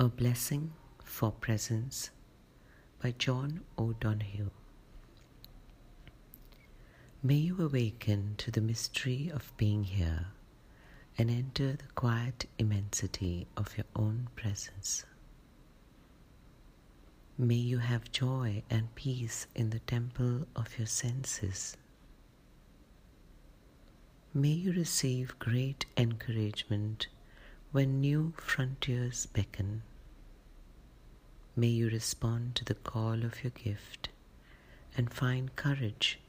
A Blessing for Presence by John O'Donohue. May you awaken to the mystery of being here and enter the quiet immensity of your own presence. May you have joy and peace in the temple of your senses. May you receive great encouragement when new frontiers beckon. May you respond to the call of your gift and find courage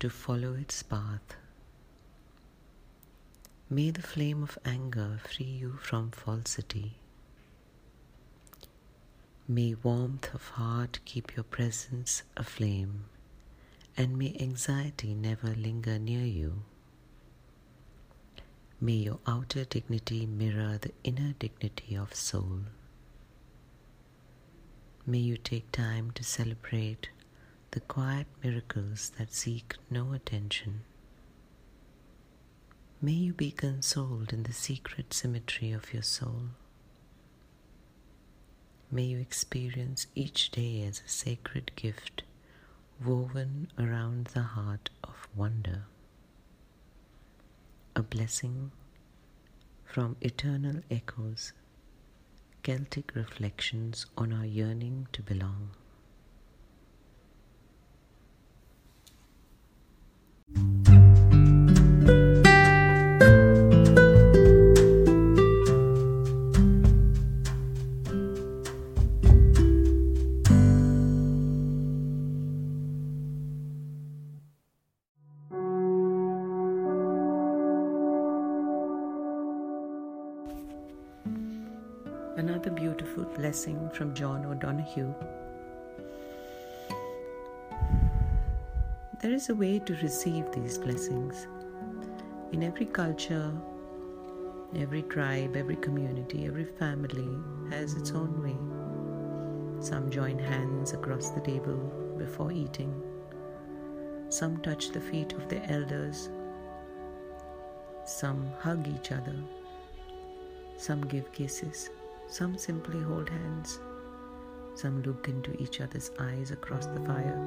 to follow its path. May the flame of anger free you from falsity. May warmth of heart keep your presence aflame, and may anxiety never linger near you. May your outer dignity mirror the inner dignity of soul. May you take time to celebrate the quiet miracles that seek no attention. May you be consoled in the secret symmetry of your soul. May you experience each day as a sacred gift woven around the heart of wonder a blessing from eternal echoes, Celtic reflections on our yearning to belong. Another beautiful blessing from John O'Donohue. There is a way to receive these blessings. In every culture, every tribe, every community, every family has its own way. Some join hands across the table before eating. Some touch the feet of their elders. Some hug each other. Some give kisses. Some simply hold hands. Some look into each other's eyes across the fire.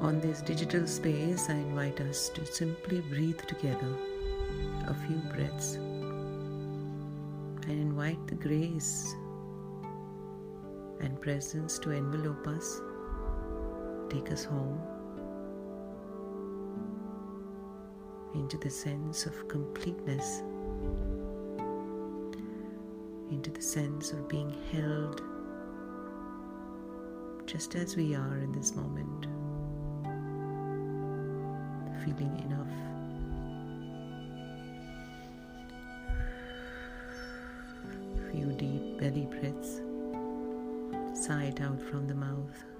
On this digital space, I invite us to simply breathe together a few breaths and invite the grace and presence to envelope us, take us home into the sense of completeness into the sense of being held just as we are in this moment, feeling enough. Few deep belly breaths, sigh it out from the mouth.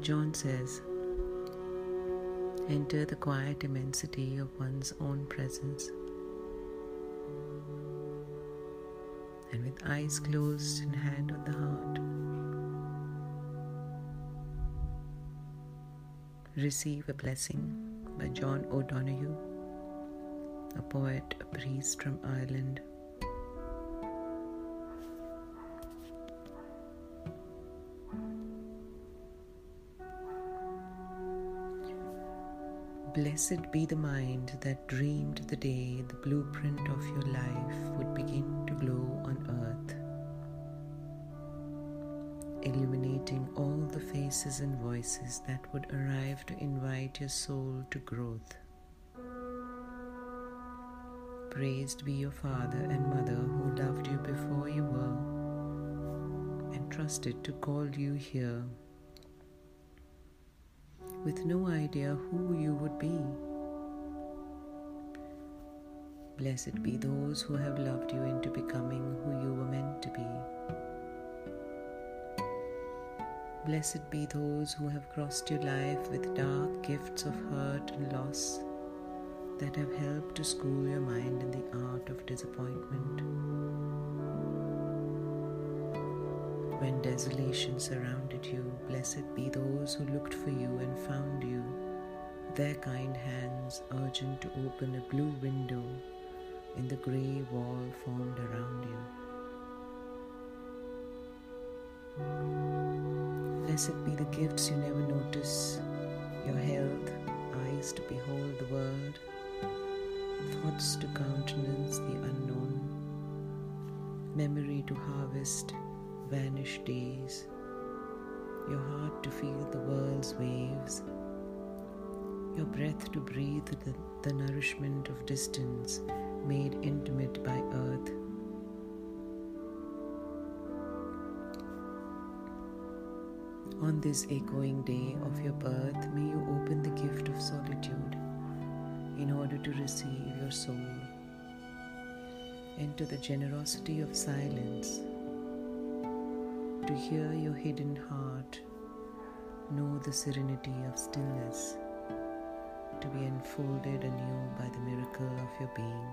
John says, enter the quiet immensity of one's own presence. And with eyes closed and hand on the heart, receive a blessing by John O'Donohue, a poet, a priest from Ireland. Blessed be the mind that dreamed the day the blueprint of your life would begin to glow on earth, illuminating all the faces and voices that would arrive to invite your soul to growth. Praised be your father and mother who loved you before you were and trusted to call you here with no idea who you would be. Blessed be those who have loved you into becoming who you were meant to be. Blessed be those who have crossed your life with dark gifts of hurt and loss that have helped to school your mind in the art of disappointment. When desolation surrounded you, blessed be those who looked for you and found you, their kind hands urgent to open a blue window in the grey wall formed around you. Blessed be the gifts you never notice your health, eyes to behold the world, thoughts to countenance the unknown, memory to harvest vanished days, your heart to feel the world's waves, your breath to breathe the, the nourishment of distance made intimate by earth. On this echoing day of your birth, may you open the gift of solitude in order to receive your soul. Enter the generosity of silence to hear your hidden heart, know the serenity of stillness, to be enfolded anew by the miracle of your being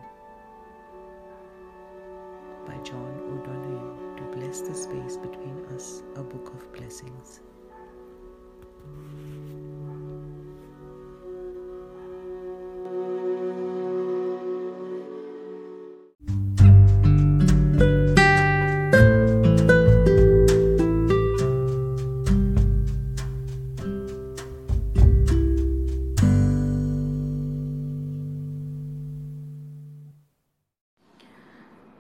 by John O'Donohue to bless the space between us, a book of blessings.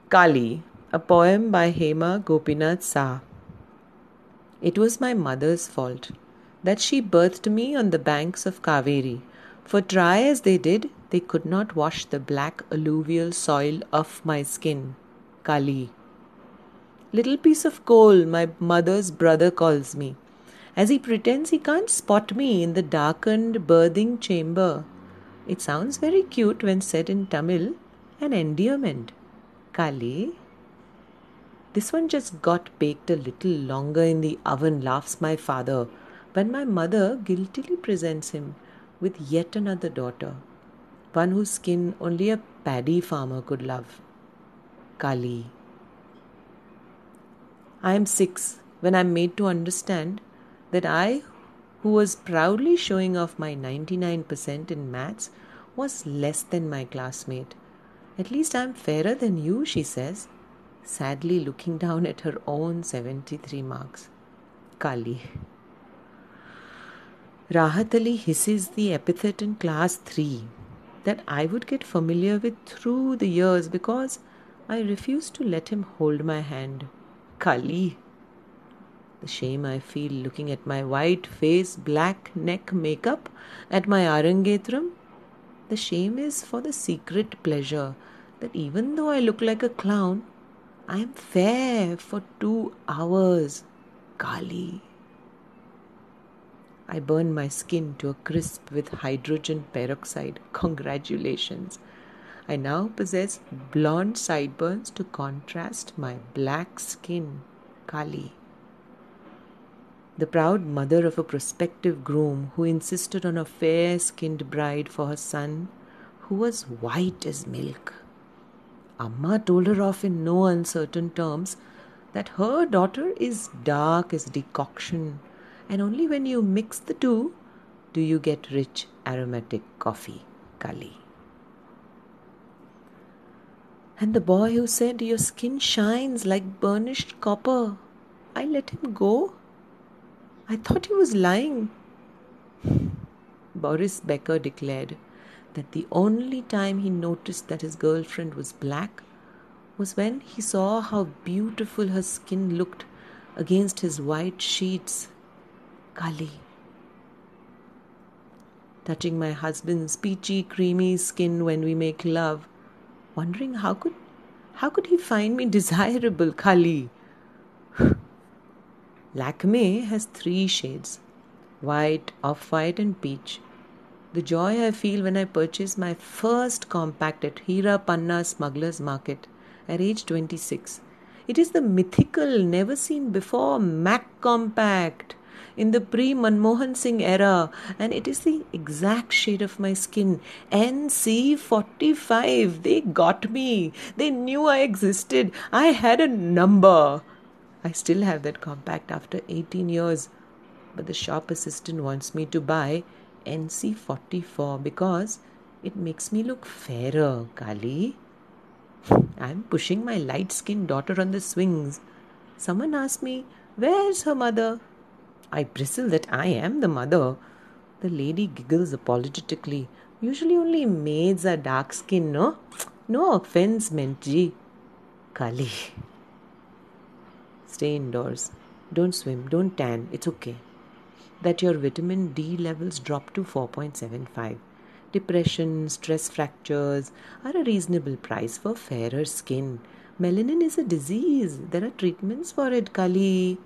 Kali, a poem by Hema Gopinath Saha. It was my mother's fault that she birthed me on the banks of Kaveri, for try as they did, they could not wash the black alluvial soil off my skin. Kali. Little piece of coal, my mother's brother calls me, as he pretends he can't spot me in the darkened birthing chamber. It sounds very cute when said in Tamil, an endearment. Kali. This one just got baked a little longer in the oven, laughs my father, when my mother guiltily presents him with yet another daughter, one whose skin only a paddy farmer could love. Kali. I am six when I am made to understand that I, who was proudly showing off my 99% in maths, was less than my classmate at least I'm fairer than you, she says, sadly looking down at her own 73 marks. Kali. Rahat Ali hisses the epithet in class 3 that I would get familiar with through the years because I refuse to let him hold my hand. Kali. The shame I feel looking at my white face, black neck makeup, at my Arangetram. The shame is for the secret pleasure that even though I look like a clown, I am fair for two hours. Kali. I burn my skin to a crisp with hydrogen peroxide. Congratulations. I now possess blonde sideburns to contrast my black skin. Kali. The proud mother of a prospective groom who insisted on a fair skinned bride for her son, who was white as milk. Amma told her off in no uncertain terms that her daughter is dark as decoction, and only when you mix the two do you get rich aromatic coffee, Kali. And the boy who said, Your skin shines like burnished copper, I let him go. I thought he was lying. Boris Becker declared that the only time he noticed that his girlfriend was black was when he saw how beautiful her skin looked against his white sheets. Kali. Touching my husband's peachy, creamy skin when we make love, wondering how could how could he find me desirable, Kali? Lakme has three shades white, off white, and peach. The joy I feel when I purchase my first compact at Hira Panna Smugglers Market at age 26. It is the mythical, never seen before Mac Compact in the pre Manmohan Singh era, and it is the exact shade of my skin. NC45. They got me. They knew I existed. I had a number. I still have that compact after 18 years, but the shop assistant wants me to buy NC44 because it makes me look fairer, Kali. I'm pushing my light skinned daughter on the swings. Someone asks me, Where's her mother? I bristle that I am the mother. The lady giggles apologetically. Usually only maids are dark skinned, no? No offense, Menji. Kali. Stay indoors. Don't swim. Don't tan. It's okay. That your vitamin D levels drop to 4.75. Depression, stress fractures are a reasonable price for fairer skin. Melanin is a disease. There are treatments for it, Kali.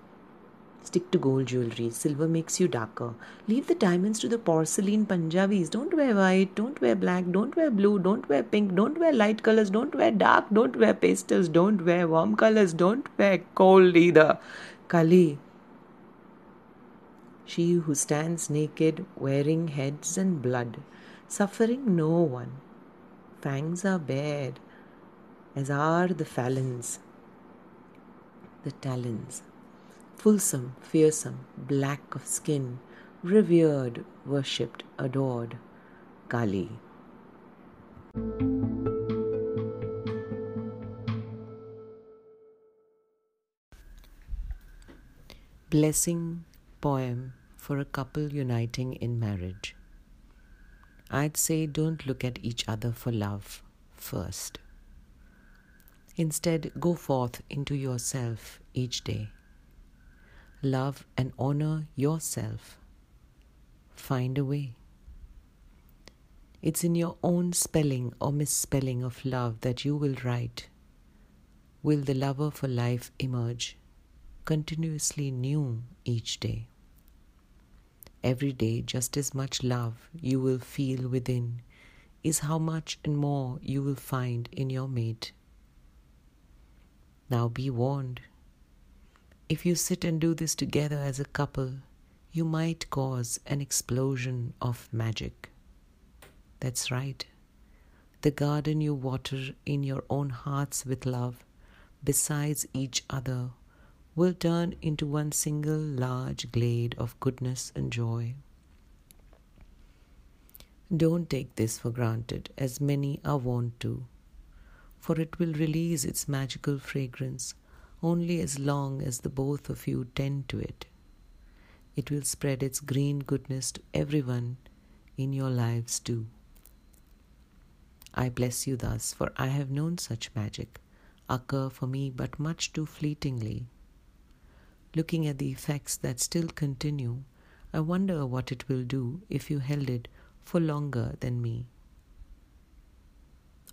Stick to gold jewelry. Silver makes you darker. Leave the diamonds to the porcelain Punjabis. Don't wear white. Don't wear black. Don't wear blue. Don't wear pink. Don't wear light colors. Don't wear dark. Don't wear pastels. Don't wear warm colors. Don't wear cold either. Kali. She who stands naked, wearing heads and blood, suffering no one. Fangs are bared as are the phalans, the talons, fulsome, fearsome, black of skin, revered, worshipped, adored, Kali. Blessing poem for a couple uniting in marriage. I'd say don't look at each other for love first. Instead, go forth into yourself each day. Love and honor yourself. Find a way. It's in your own spelling or misspelling of love that you will write. Will the lover for life emerge, continuously new each day? Every day, just as much love you will feel within is how much and more you will find in your mate. Now be warned. If you sit and do this together as a couple, you might cause an explosion of magic. That's right. The garden you water in your own hearts with love, besides each other, will turn into one single large glade of goodness and joy. Don't take this for granted, as many are wont to for it will release its magical fragrance only as long as the both of you tend to it. It will spread its green goodness to everyone in your lives too. I bless you thus, for I have known such magic occur for me but much too fleetingly. Looking at the effects that still continue, I wonder what it will do if you held it for longer than me.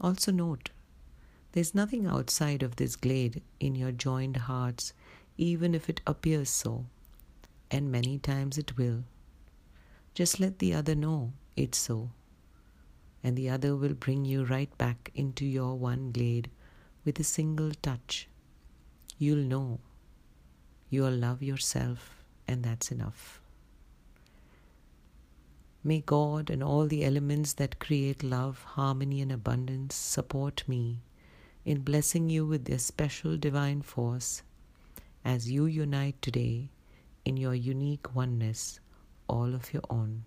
Also, note there's nothing outside of this glade in your joined hearts, even if it appears so. And many times it will. Just let the other know it's so. And the other will bring you right back into your one glade with a single touch. You'll know. You'll love yourself, and that's enough. May God and all the elements that create love, harmony, and abundance support me in blessing you with their special divine force as you unite today in your unique oneness, all of your own.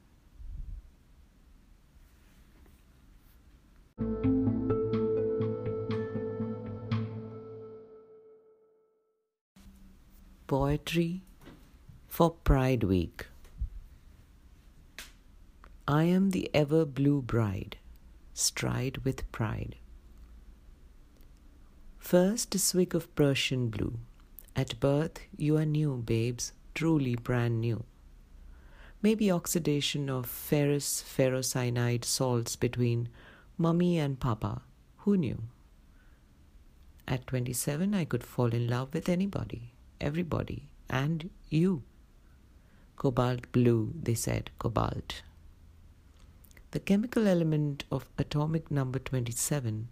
Poetry for Pride Week. I am the ever blue bride, stride with pride. First, a swig of Persian blue. At birth, you are new, babes, truly brand new. Maybe oxidation of ferrous ferrocyanide salts between mummy and papa. Who knew? At 27, I could fall in love with anybody, everybody, and you. Cobalt blue, they said, cobalt. The chemical element of atomic number 27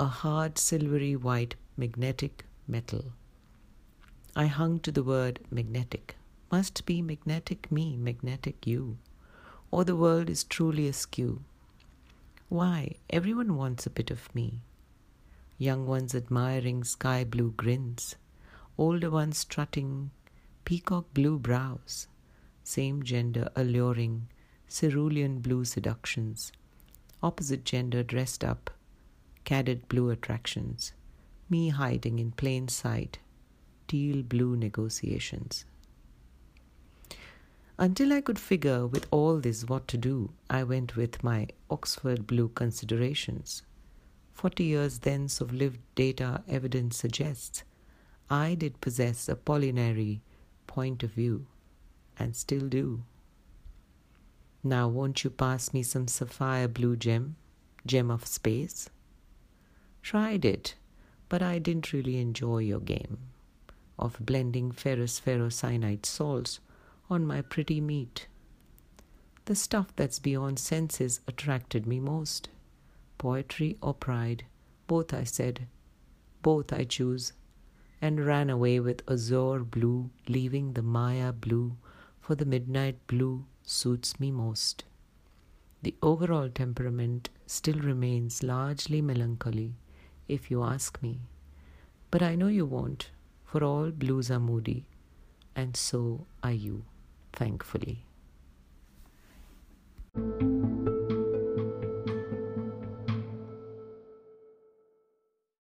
a hard silvery white magnetic metal. I hung to the word magnetic. Must be magnetic me, magnetic you, or the world is truly askew. Why, everyone wants a bit of me. Young ones admiring sky blue grins, older ones strutting peacock blue brows, same gender alluring cerulean blue seductions, opposite gender dressed up, caded blue attractions, me hiding in plain sight, teal blue negotiations. Until I could figure with all this what to do, I went with my Oxford Blue considerations. Forty years thence of lived data evidence suggests I did possess a Apollinary point of view, and still do. Now, won't you pass me some sapphire blue gem, gem of space? Tried it, but I didn't really enjoy your game of blending ferrous ferrocyanide salts on my pretty meat. The stuff that's beyond senses attracted me most. Poetry or pride, both I said, both I choose, and ran away with azure blue, leaving the Maya blue, for the midnight blue suits me most. The overall temperament still remains largely melancholy, if you ask me. But I know you won't, for all blues are moody, and so are you thankfully.